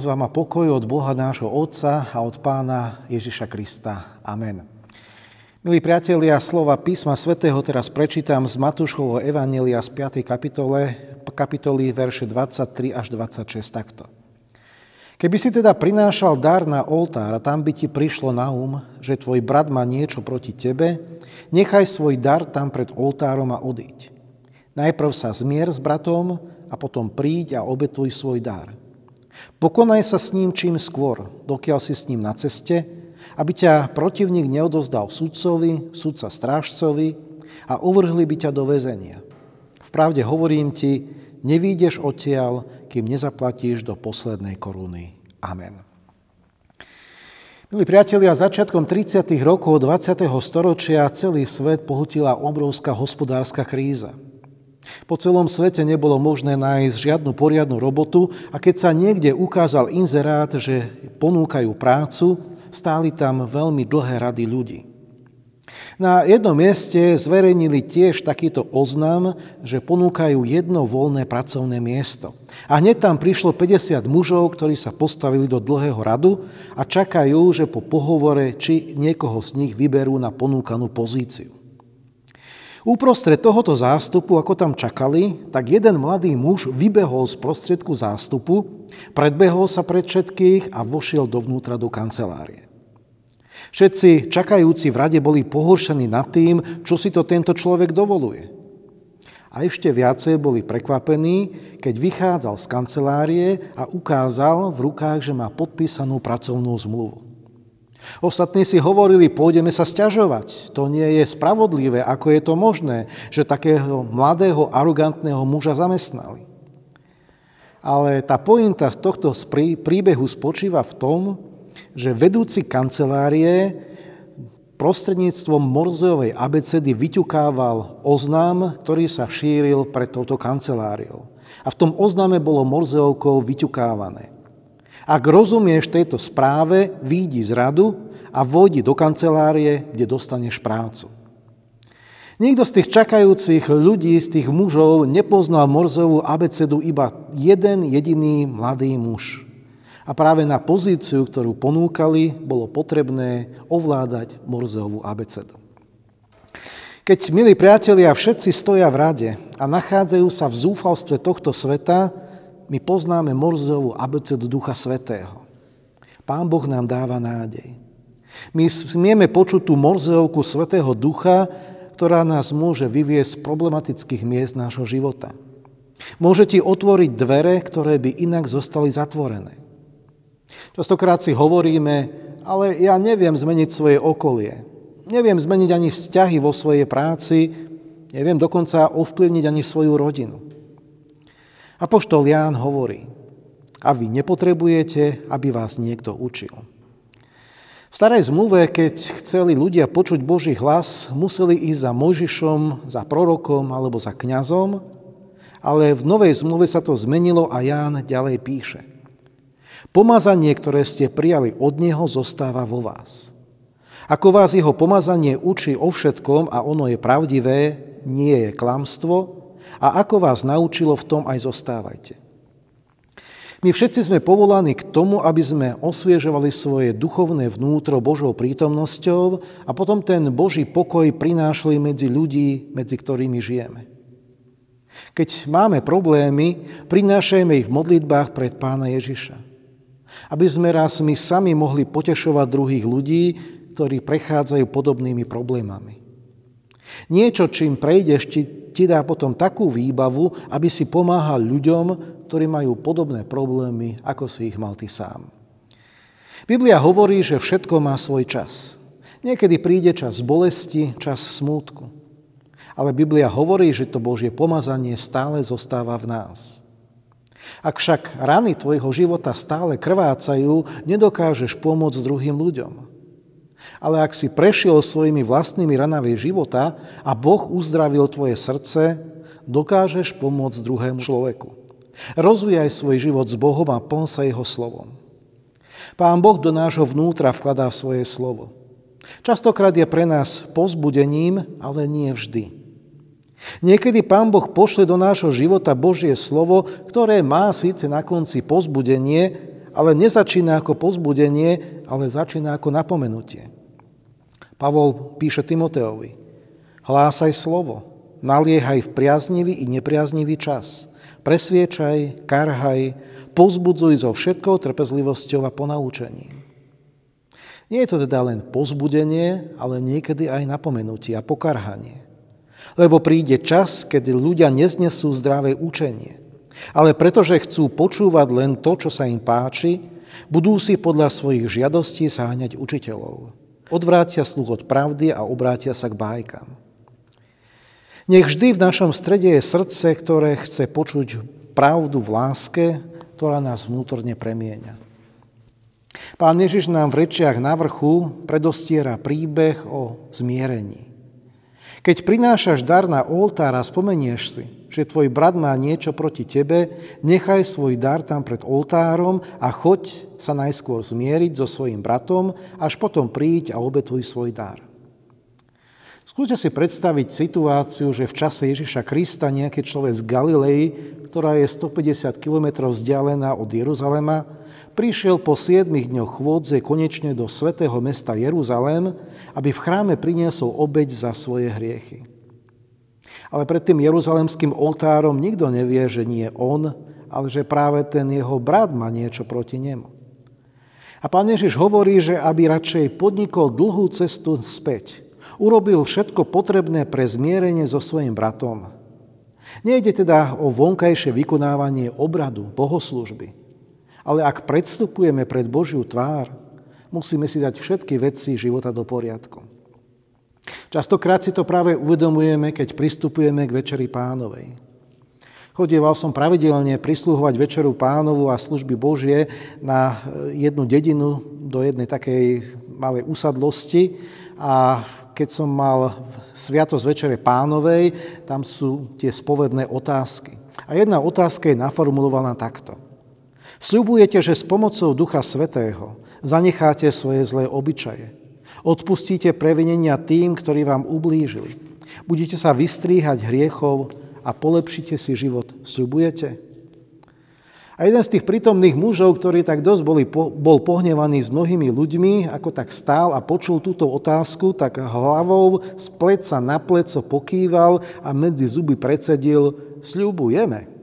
Milosť vám a pokoj od Boha nášho Otca a od Pána Ježiša Krista. Amen. Milí priatelia, slova písma svätého teraz prečítam z Matúšovho Evanelia z 5. kapitole, kapitoly verše 23 až 26 takto. Keby si teda prinášal dar na oltár a tam by ti prišlo na um, že tvoj brat má niečo proti tebe, nechaj svoj dar tam pred oltárom a odíď. Najprv sa zmier s bratom a potom príď a obetuj svoj dar. Pokonaj sa s ním čím skôr, dokiaľ si s ním na ceste, aby ťa protivník neodozdal sudcovi, sudca strážcovi a uvrhli by ťa do väzenia. pravde hovorím ti, nevídeš odtiaľ, kým nezaplatíš do poslednej koruny. Amen. Milí priatelia, začiatkom 30. rokov 20. storočia celý svet pohutila obrovská hospodárska kríza. Po celom svete nebolo možné nájsť žiadnu poriadnu robotu a keď sa niekde ukázal inzerát, že ponúkajú prácu, stáli tam veľmi dlhé rady ľudí. Na jednom mieste zverejnili tiež takýto oznam, že ponúkajú jedno voľné pracovné miesto. A hneď tam prišlo 50 mužov, ktorí sa postavili do dlhého radu a čakajú, že po pohovore či niekoho z nich vyberú na ponúkanú pozíciu. Úprostred tohoto zástupu, ako tam čakali, tak jeden mladý muž vybehol z prostriedku zástupu, predbehol sa pred všetkých a vošiel dovnútra do kancelárie. Všetci čakajúci v rade boli pohoršení nad tým, čo si to tento človek dovoluje. A ešte viacej boli prekvapení, keď vychádzal z kancelárie a ukázal v rukách, že má podpísanú pracovnú zmluvu. Ostatní si hovorili, pôjdeme sa stiažovať. To nie je spravodlivé, ako je to možné, že takého mladého, arogantného muža zamestnali. Ale tá pointa z tohto príbehu spočíva v tom, že vedúci kancelárie prostredníctvom Morzejovej abecedy vyťukával oznám, ktorý sa šíril pred touto kanceláriou. A v tom oznáme bolo Morzejovkou vyťukávané. Ak rozumieš tejto správe, výjdi z radu a vojdi do kancelárie, kde dostaneš prácu. Nikto z tých čakajúcich ľudí, z tých mužov nepoznal Morzovú abecedu iba jeden jediný mladý muž. A práve na pozíciu, ktorú ponúkali, bolo potrebné ovládať Morzovú abecedu. Keď, milí priatelia, všetci stoja v rade a nachádzajú sa v zúfalstve tohto sveta, my poznáme Morzovú abecedu Ducha Svetého. Pán Boh nám dáva nádej. My smieme počuť tú Morzovku Svetého Ducha, ktorá nás môže vyviesť z problematických miest nášho života. Môže ti otvoriť dvere, ktoré by inak zostali zatvorené. Častokrát si hovoríme, ale ja neviem zmeniť svoje okolie. Neviem zmeniť ani vzťahy vo svojej práci, neviem dokonca ovplyvniť ani svoju rodinu. Apoštol Ján hovorí, a vy nepotrebujete, aby vás niekto učil. V starej zmluve, keď chceli ľudia počuť Boží hlas, museli ísť za Mojžišom, za prorokom alebo za kňazom, ale v novej zmluve sa to zmenilo a Ján ďalej píše. Pomazanie, ktoré ste prijali od Neho, zostáva vo vás. Ako vás jeho pomazanie učí o všetkom a ono je pravdivé, nie je klamstvo, a ako vás naučilo, v tom aj zostávajte. My všetci sme povolaní k tomu, aby sme osviežovali svoje duchovné vnútro Božou prítomnosťou a potom ten Boží pokoj prinášali medzi ľudí, medzi ktorými žijeme. Keď máme problémy, prinášajme ich v modlitbách pred Pána Ježiša. Aby sme raz my sami mohli potešovať druhých ľudí, ktorí prechádzajú podobnými problémami. Niečo, čím prejdeš, ti, ti dá potom takú výbavu, aby si pomáhal ľuďom, ktorí majú podobné problémy, ako si ich mal ty sám. Biblia hovorí, že všetko má svoj čas. Niekedy príde čas bolesti, čas smútku. Ale Biblia hovorí, že to Božie pomazanie stále zostáva v nás. Ak však rany tvojho života stále krvácajú, nedokážeš pomôcť druhým ľuďom. Ale ak si prešiel svojimi vlastnými ranami života a Boh uzdravil tvoje srdce, dokážeš pomôcť druhému človeku. Rozvíjaj svoj život s Bohom a plň sa Jeho slovom. Pán Boh do nášho vnútra vkladá svoje slovo. Častokrát je pre nás pozbudením, ale nie vždy. Niekedy Pán Boh pošle do nášho života Božie slovo, ktoré má síce na konci pozbudenie, ale nezačína ako pozbudenie, ale začína ako napomenutie. Pavol píše Timoteovi, hlásaj slovo, naliehaj v priaznivý i nepriaznivý čas, presviečaj, karhaj, pozbudzuj so všetkou trpezlivosťou a ponaučením. Nie je to teda len pozbudenie, ale niekedy aj napomenutie a pokarhanie. Lebo príde čas, kedy ľudia neznesú zdravé učenie. Ale pretože chcú počúvať len to, čo sa im páči, budú si podľa svojich žiadostí sáňať učiteľov. Odvrátia sluch od pravdy a obrátia sa k bájkam. Nech vždy v našom strede je srdce, ktoré chce počuť pravdu v láske, ktorá nás vnútorne premieňa. Pán Ježiš nám v rečiach na vrchu predostiera príbeh o zmierení. Keď prinášaš dar na oltár a spomenieš si, že tvoj brat má niečo proti tebe, nechaj svoj dar tam pred oltárom a choď sa najskôr zmieriť so svojim bratom, až potom príď a obetuj svoj dar. Skúste si predstaviť situáciu, že v čase Ježiša Krista nejaký človek z Galilei, ktorá je 150 km vzdialená od Jeruzalema, prišiel po 7 dňoch chôdze konečne do svätého mesta Jeruzalém, aby v chráme priniesol obeď za svoje hriechy. Ale pred tým jeruzalemským oltárom nikto nevie, že nie on, ale že práve ten jeho brat má niečo proti nemu. A pán Ježiš hovorí, že aby radšej podnikol dlhú cestu späť, urobil všetko potrebné pre zmierenie so svojim bratom. Nejde teda o vonkajšie vykonávanie obradu, bohoslužby, ale ak predstupujeme pred Božiu tvár, musíme si dať všetky veci života do poriadku. Častokrát si to práve uvedomujeme, keď pristupujeme k Večeri pánovej. Chodieval som pravidelne prislúhovať Večeru pánovu a služby Božie na jednu dedinu do jednej takej malej usadlosti a keď som mal Sviatosť Večere pánovej, tam sú tie spovedné otázky. A jedna otázka je naformulovaná takto – Sľubujete, že s pomocou Ducha Svetého zanecháte svoje zlé obyčaje. Odpustíte previnenia tým, ktorí vám ublížili. Budete sa vystríhať hriechov a polepšite si život. Sľubujete? A jeden z tých prítomných mužov, ktorý tak dosť boli, bol pohnevaný s mnohými ľuďmi, ako tak stál a počul túto otázku, tak hlavou z pleca na pleco pokýval a medzi zuby predsedil, sľubujeme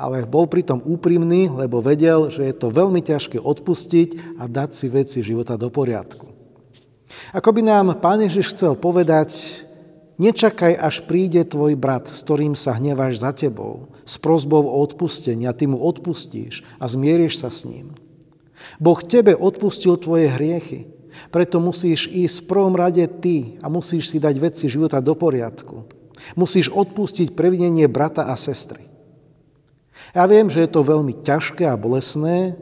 ale bol pritom úprimný, lebo vedel, že je to veľmi ťažké odpustiť a dať si veci života do poriadku. Ako by nám Pán Ježiš chcel povedať, nečakaj, až príde tvoj brat, s ktorým sa hneváš za tebou, s prozbou o odpustení a ty mu odpustíš a zmieriš sa s ním. Boh tebe odpustil tvoje hriechy, preto musíš ísť v prvom rade ty a musíš si dať veci života do poriadku. Musíš odpustiť previnenie brata a sestry. Ja viem, že je to veľmi ťažké a bolesné,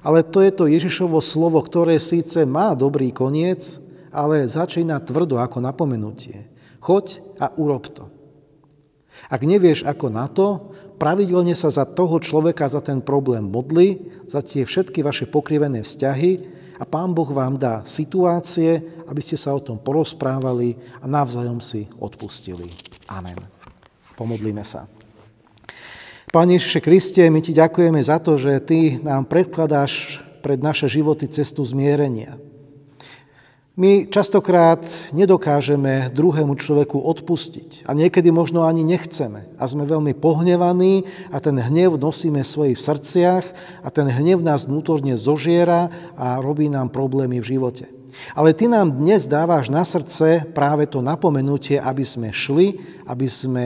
ale to je to Ježišovo slovo, ktoré síce má dobrý koniec, ale začína tvrdo ako napomenutie. Choď a urob to. Ak nevieš ako na to, pravidelne sa za toho človeka, za ten problém modli, za tie všetky vaše pokrivené vzťahy a Pán Boh vám dá situácie, aby ste sa o tom porozprávali a navzájom si odpustili. Amen. Pomodlíme sa. Pane Ježiše Kriste, my Ti ďakujeme za to, že Ty nám predkladáš pred naše životy cestu zmierenia. My častokrát nedokážeme druhému človeku odpustiť a niekedy možno ani nechceme a sme veľmi pohnevaní a ten hnev nosíme v svojich srdciach a ten hnev nás vnútorne zožiera a robí nám problémy v živote. Ale Ty nám dnes dávaš na srdce práve to napomenutie, aby sme šli, aby sme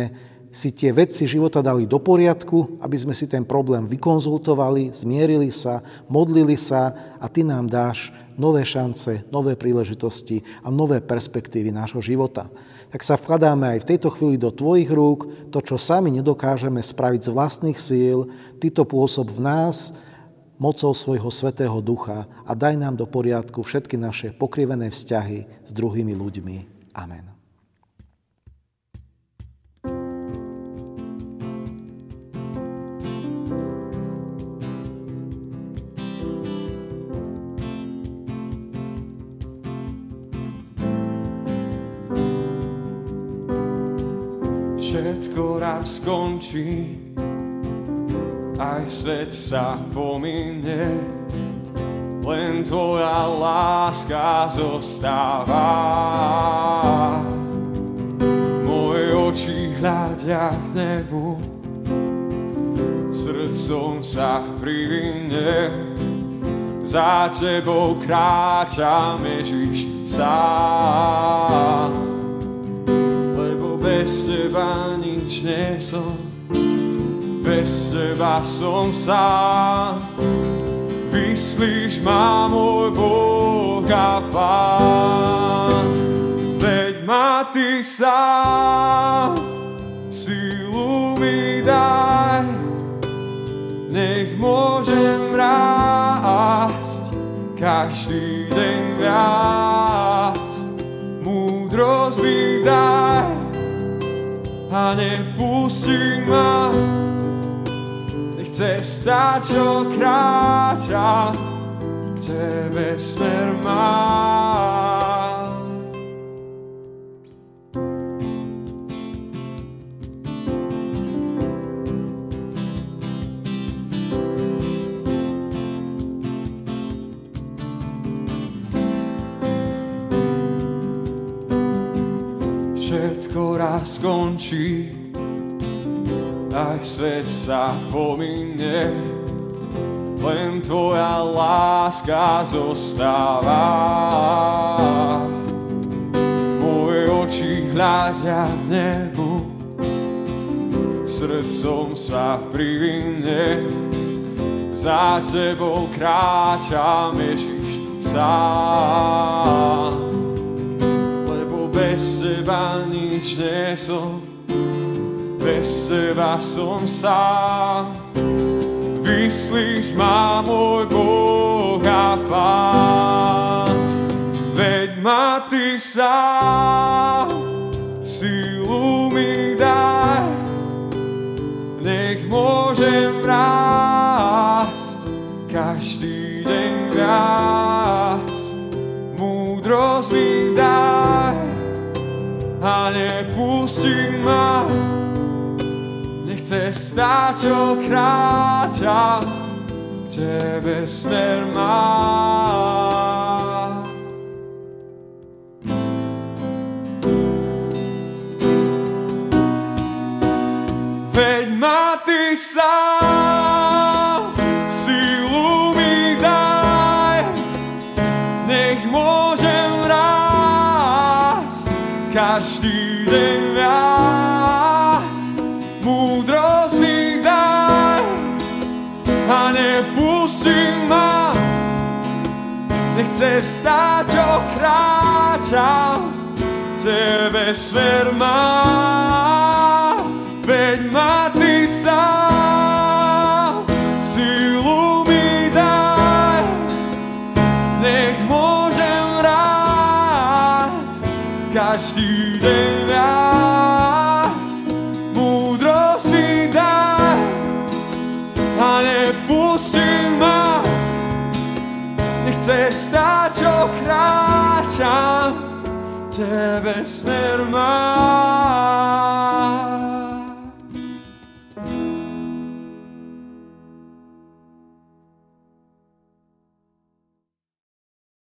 si tie veci života dali do poriadku, aby sme si ten problém vykonzultovali, zmierili sa, modlili sa a Ty nám dáš nové šance, nové príležitosti a nové perspektívy nášho života. Tak sa vkladáme aj v tejto chvíli do Tvojich rúk, to, čo sami nedokážeme spraviť z vlastných síl, Ty to pôsob v nás, mocou svojho Svetého Ducha a daj nám do poriadku všetky naše pokrivené vzťahy s druhými ľuďmi. Amen. Všetko raz skončí aj svet sa pomíne, len tvoja láska zostáva. Moje oči hľadia k nebu, srdcom sa privine, za tebou kráčam Ježiš sám. Bez teba nič nie som, bez teba som sám. Vyslíš ma môj Boh a Pán, veď ma Ty sám, silu mi daj, nech môžem rásť každý deň viac. A nepustí ma, nechce stať, čo kráča, k Tebe smer mám. Skončí, aj svet sa pomíne, len tvoja láska zostáva. Moje oči hľadia v nebu, srdcom sa privine, za tebou kráčam Ježiš sám bez teba nič nie som, bez teba som sám. Vyslíš ma môj Boh a Pán, veď ma Ty sám, ma, nechce stáť, čo kráča, k Tebe smer má. Nepustí ma, nechce stáť, čo kráčam, k Tebe smer mám. Veď ma Ty sám, silu mi daj, nech môžem rásť. Každý deň viac. Kráčam, Tebe smer mám.